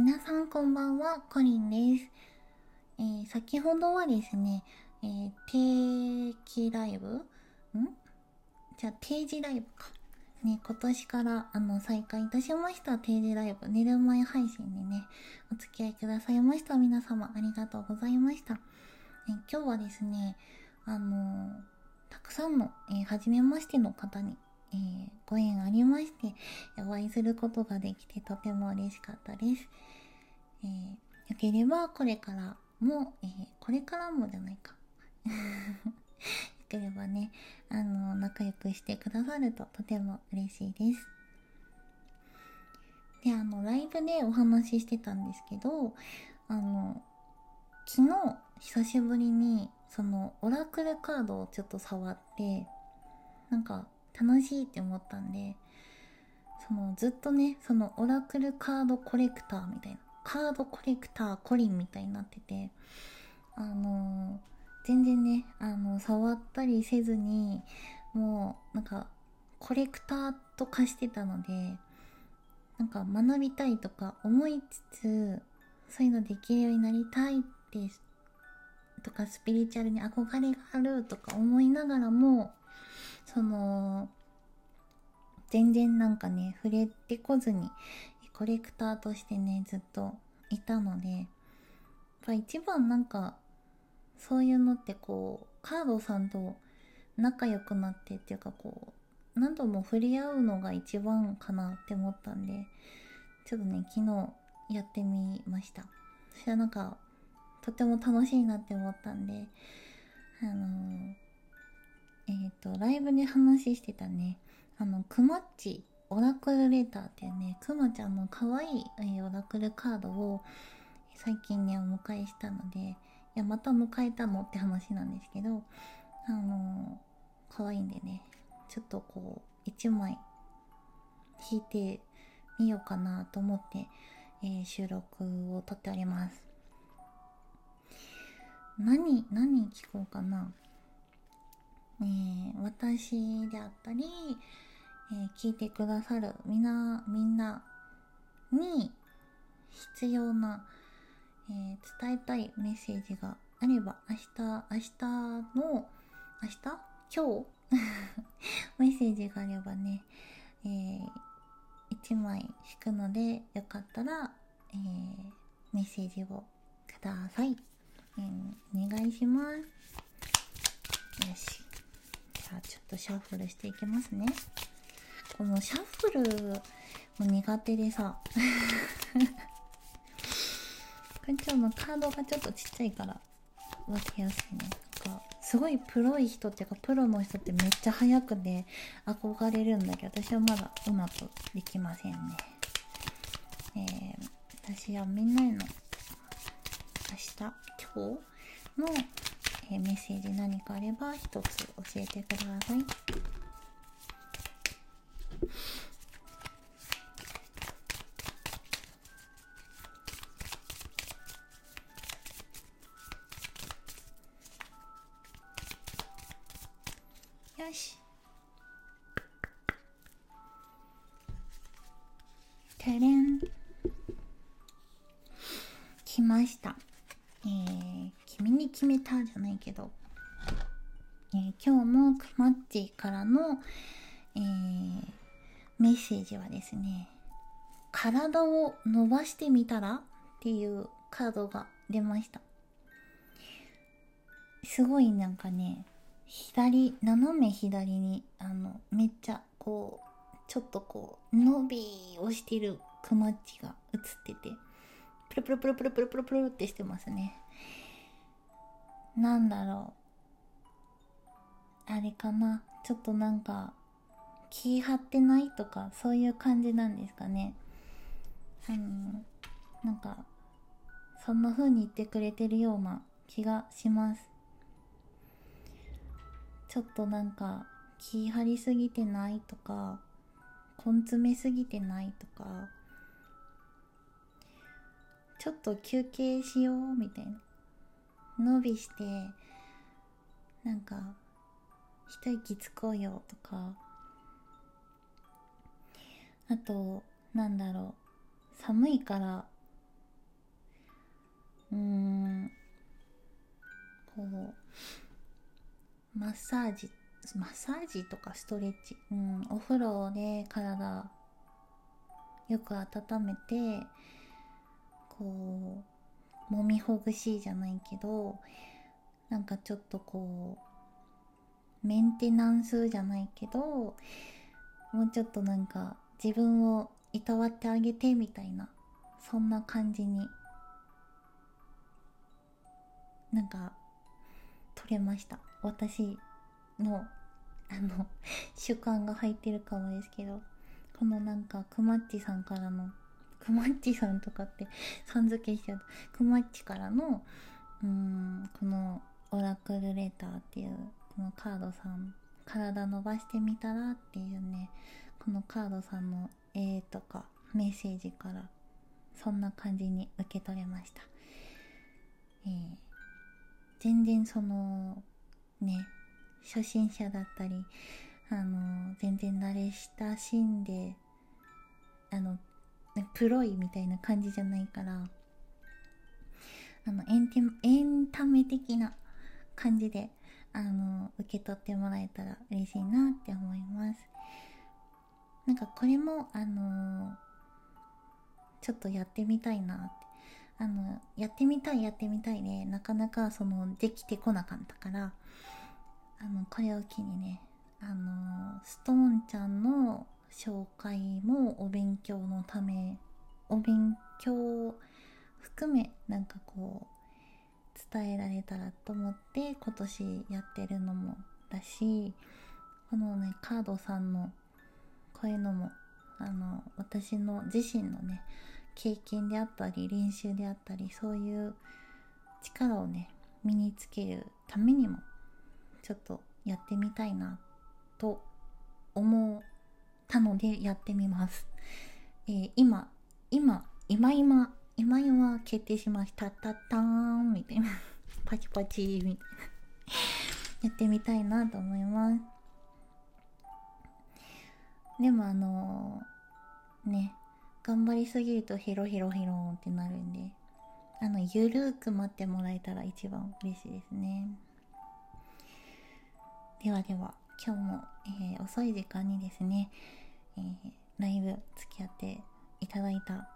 皆さんこんばんは、コリンです。えー、先ほどはですね、えー、定期ライブ？ん？じゃあ定時ライブか。ね、今年からあの再開いたしました定時ライブ、寝る前配信にね、お付き合いくださいました皆様ありがとうございました。え今日はですね、あのー、たくさんの、えー、初めましての方に、えー、ご縁ありまして、お会いすることができてとても嬉しかったです。えー、よければこれからも、えー、これからもじゃないか。よければね、あの、仲良くしてくださるととても嬉しいです。で、あの、ライブでお話ししてたんですけど、あの、昨日、久しぶりに、その、オラクルカードをちょっと触って、なんか、楽しいって思ったんで、その、ずっとね、その、オラクルカードコレクターみたいな、カードコレクターコリンみたいになってて、あのー、全然ね、あの、触ったりせずに、もう、なんか、コレクターと化してたので、なんか学びたいとか思いつつ、そういうのできるようになりたいって、とかスピリチュアルに憧れがあるとか思いながらも、その、全然なんかね、触れてこずに、コレクターとしてねずっといたのでやっぱ一番なんかそういうのってこうカードさんと仲良くなってっていうかこう何度も触れ合うのが一番かなって思ったんでちょっとね昨日やってみました。そしたらなんかとても楽しいなって思ったんであのー、えっ、ー、とライブで話してたねあのクマッチオラクルレターっていうね、くまちゃんの可愛い、えオラクルカードを最近ね、お迎えしたので、いや、また迎えたのって話なんですけど、あのー、可愛いんでね、ちょっとこう、1枚引いてみようかなと思って、えー、収録を撮っております。何、何聞こうかな？え、私であったり、えー、聞いてくださるみんな、みんなに必要な、えー、伝えたいメッセージがあれば、明日、明日の、明日？今日？メッセージがあればね、えー、1枚引くので、よかったら、えー、メッセージをください。えー、お願いします。よし。とシャッフルしていきますね。このシャッフルも苦手でさ。これちょっとカードがちょっとちっちゃいから分けやすいね。なんかすごいプロい人っていうかプロの人ってめっちゃ速くて憧れるんだけど私はまだうまくできませんね。えー、私はみんなへの明日今日の、えー、メッセージ何かあれば一つ教えてください。よし。てれん。来ました、決めたじゃないけど、えー、今日のくまっちからの、えー、メッセージはですね体を伸ばしてみたらっていうカードが出ました。すごいなんかね左斜め左にあのめっちゃこうちょっとこう伸びをしてるクマッチが映っててプルプルプルプルプルプルプルってしてますね。なんだろう。あれかな。ちょっとなんか気張ってないとかそういう感じなんですかね。あのなんかそんな風に言ってくれてるような気がします。ちょっとなんか気張りすぎてないとか根詰めすぎてないとか。ちょっと休憩しようみたいな。伸びしてなんか一息つこうよとか。あとなんだろう。寒いから。うーん。こうマッサージマッサージとかストレッチ、うん、お風呂で体よく温めてこう揉みほぐしじゃないけどなんかちょっとこうメンテナンスじゃないけどもうちょっとなんか自分をいたわってあげてみたいなそんな感じになんか取れました。私のあの主観が入ってるかもですけどこのなんかくまっちさんからのくまっちさんとかってさん付けしちゃうくまっちからのうーんこのオラクルレターっていうこのカードさん。体伸ばしてみたらっていうねこのカードさんの絵とかメッセージからそんな感じに受け取れました、えー、全然そのね初心者だったりあの全然慣れ親しんであのプロいみたいな感じじゃないからあのエンテエンタメ的な感じであの受け取ってもらえたら嬉しいなって思います。なんかこれもあのちょっとやってみたいなって。あのやってみたいやってみたいで、なかなかそのできてこなかったからあのこれを機にねあのストーンちゃんの紹介もお勉強のためお勉強含めなんかこう伝えられたらと思って今年やってるのもだしこのねカードさんのこういうのもあの私の自身のね経験であったり練習であったりそういう力をね身につけるためにもちょっとやってみたいなと思たのでやってみます。えー、今、今、今今、今今決定しました。たったーんみたいな。パチパチみたいな。やってみたいなと思います。でもあのー、ね、頑張りすぎるとヒロヒロヒロってなるんで、あの、ゆるーく待ってもらえたら一番嬉しいですね。ではでは今日も、えー、遅い時間にですね、えー、ライブ付き合っていただいた、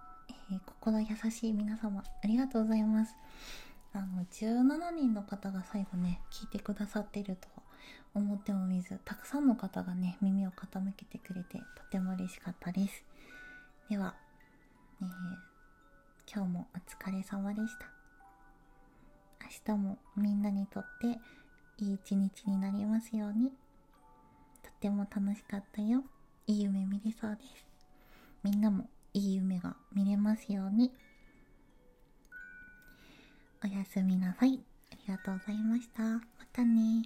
えー、心優しい皆様ありがとうございます。あの17人の方が最後ね聞いてくださってると思ってもみずたくさんの方がね耳を傾けてくれてとても嬉しかったです。では、え今日もお疲れ様でした。明日もみんなにとっていい一日になりますように。っても楽しかったよ。いい夢見れそうです。みんなもいい夢が見れますように。おやすみなさい。ありがとうございました。またね